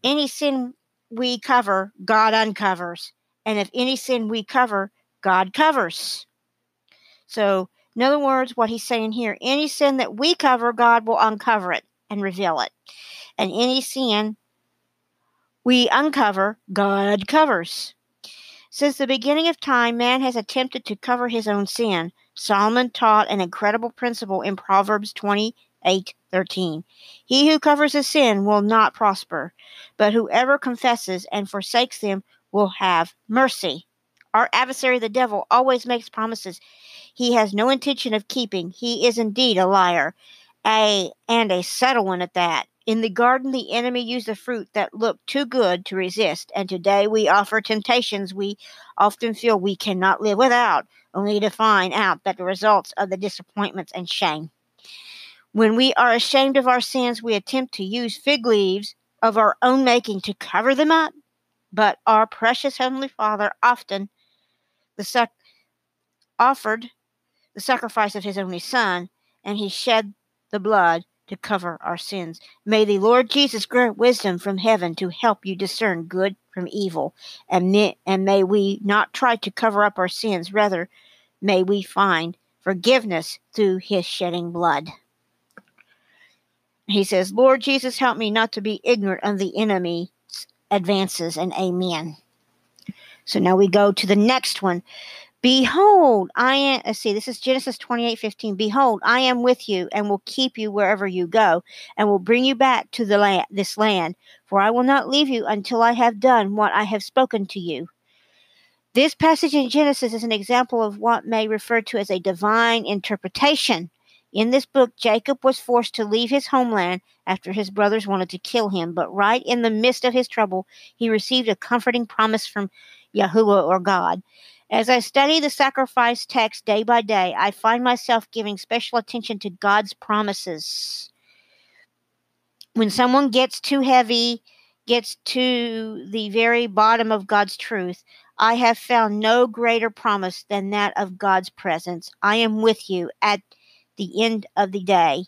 Any sin we cover, God uncovers. And if any sin we cover, God covers. So, in other words, what he's saying here any sin that we cover, God will uncover it and reveal it. And any sin we uncover, God covers. Since the beginning of time, man has attempted to cover his own sin. Solomon taught an incredible principle in Proverbs 28:13. He who covers a sin will not prosper, but whoever confesses and forsakes them will have mercy. Our adversary, the devil, always makes promises he has no intention of keeping. He is indeed a liar, a and a subtle one at that. In the garden, the enemy used a fruit that looked too good to resist, and today we offer temptations we often feel we cannot live without, only to find out that the results are the disappointments and shame. When we are ashamed of our sins, we attempt to use fig leaves of our own making to cover them up, but our precious Heavenly Father often the sac- offered the sacrifice of His only Son, and He shed the blood to cover our sins. May the Lord Jesus grant wisdom from heaven to help you discern good from evil, and may, and may we not try to cover up our sins. Rather, may we find forgiveness through his shedding blood. He says, Lord Jesus, help me not to be ignorant of the enemy's advances, and amen. So now we go to the next one. Behold, I am, let's see, this is Genesis 28 15. Behold, I am with you and will keep you wherever you go and will bring you back to the land, this land, for I will not leave you until I have done what I have spoken to you. This passage in Genesis is an example of what may refer to as a divine interpretation. In this book, Jacob was forced to leave his homeland after his brothers wanted to kill him, but right in the midst of his trouble, he received a comforting promise from Yahuwah or God. As I study the sacrifice text day by day, I find myself giving special attention to God's promises. When someone gets too heavy, gets to the very bottom of God's truth, I have found no greater promise than that of God's presence. I am with you at the end of the day.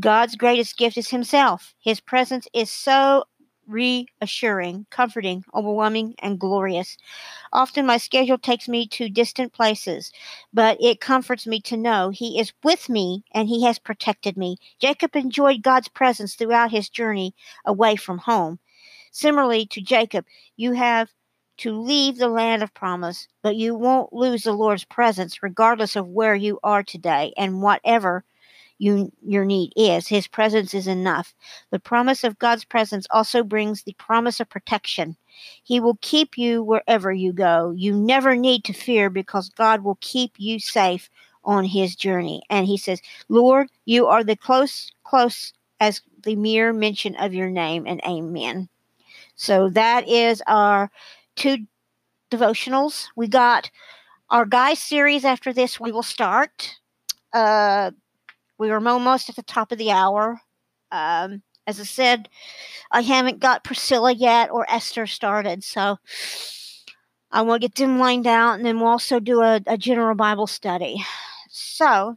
God's greatest gift is Himself. His presence is so reassuring, comforting, overwhelming, and glorious. Often my schedule takes me to distant places, but it comforts me to know He is with me and He has protected me. Jacob enjoyed God's presence throughout his journey away from home. Similarly to Jacob, you have to leave the land of promise, but you won't lose the Lord's presence regardless of where you are today and whatever you, your need is. His presence is enough. The promise of God's presence also brings the promise of protection. He will keep you wherever you go. You never need to fear because God will keep you safe on his journey. And he says, Lord, you are the close, close as the mere mention of your name, and amen. So that is our two devotionals. We got our guy series after this, we will start. Uh, we are almost at the top of the hour. Um, as I said, I haven't got Priscilla yet or Esther started, so I will get them lined out, and then we'll also do a, a general Bible study. So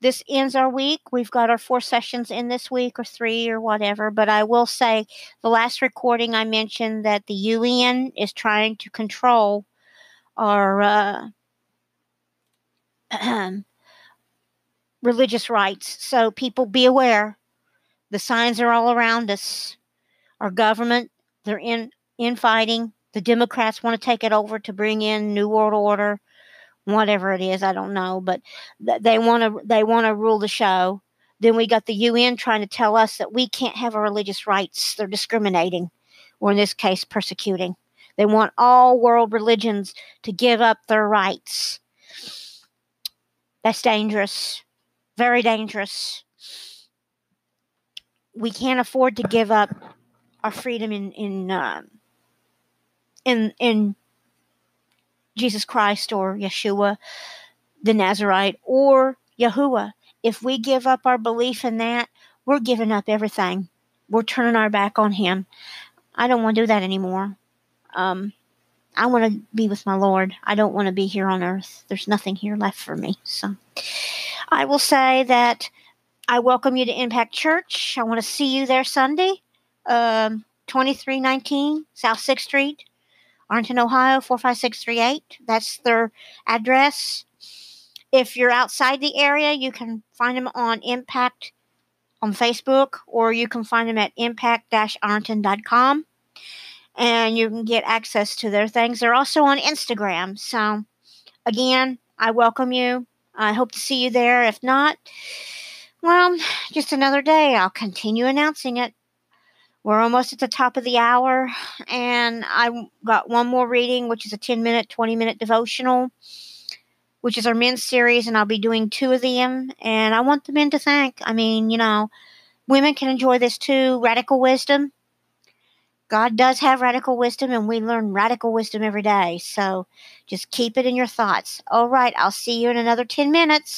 this ends our week. We've got our four sessions in this week, or three, or whatever. But I will say, the last recording I mentioned that the UN is trying to control our. Uh, religious rights. So people be aware. The signs are all around us. Our government, they're in infighting. The Democrats want to take it over to bring in New World Order, whatever it is. I don't know, but they want to they want to rule the show. Then we got the UN trying to tell us that we can't have our religious rights. They're discriminating, or in this case, persecuting. They want all world religions to give up their rights. That's dangerous very dangerous. We can't afford to give up our freedom in in uh, in in Jesus Christ or Yeshua, the Nazarite, or Yahuwah. If we give up our belief in that, we're giving up everything. We're turning our back on Him. I don't want to do that anymore. Um, I want to be with my Lord. I don't want to be here on earth. There's nothing here left for me. So I will say that I welcome you to Impact Church. I want to see you there Sunday, um, 2319 South 6th Street. Ironton, Ohio 45638. That's their address. If you're outside the area, you can find them on Impact on Facebook or you can find them at impact-arlington.com and you can get access to their things. They're also on Instagram. So, again, I welcome you. I hope to see you there. If not, well, just another day. I'll continue announcing it. We're almost at the top of the hour, and I got one more reading, which is a 10 minute, 20 minute devotional, which is our men's series, and I'll be doing two of them. And I want the men to think. I mean, you know, women can enjoy this too. Radical wisdom God does have radical wisdom, and we learn radical wisdom every day. So just keep it in your thoughts. All right, I'll see you in another 10 minutes.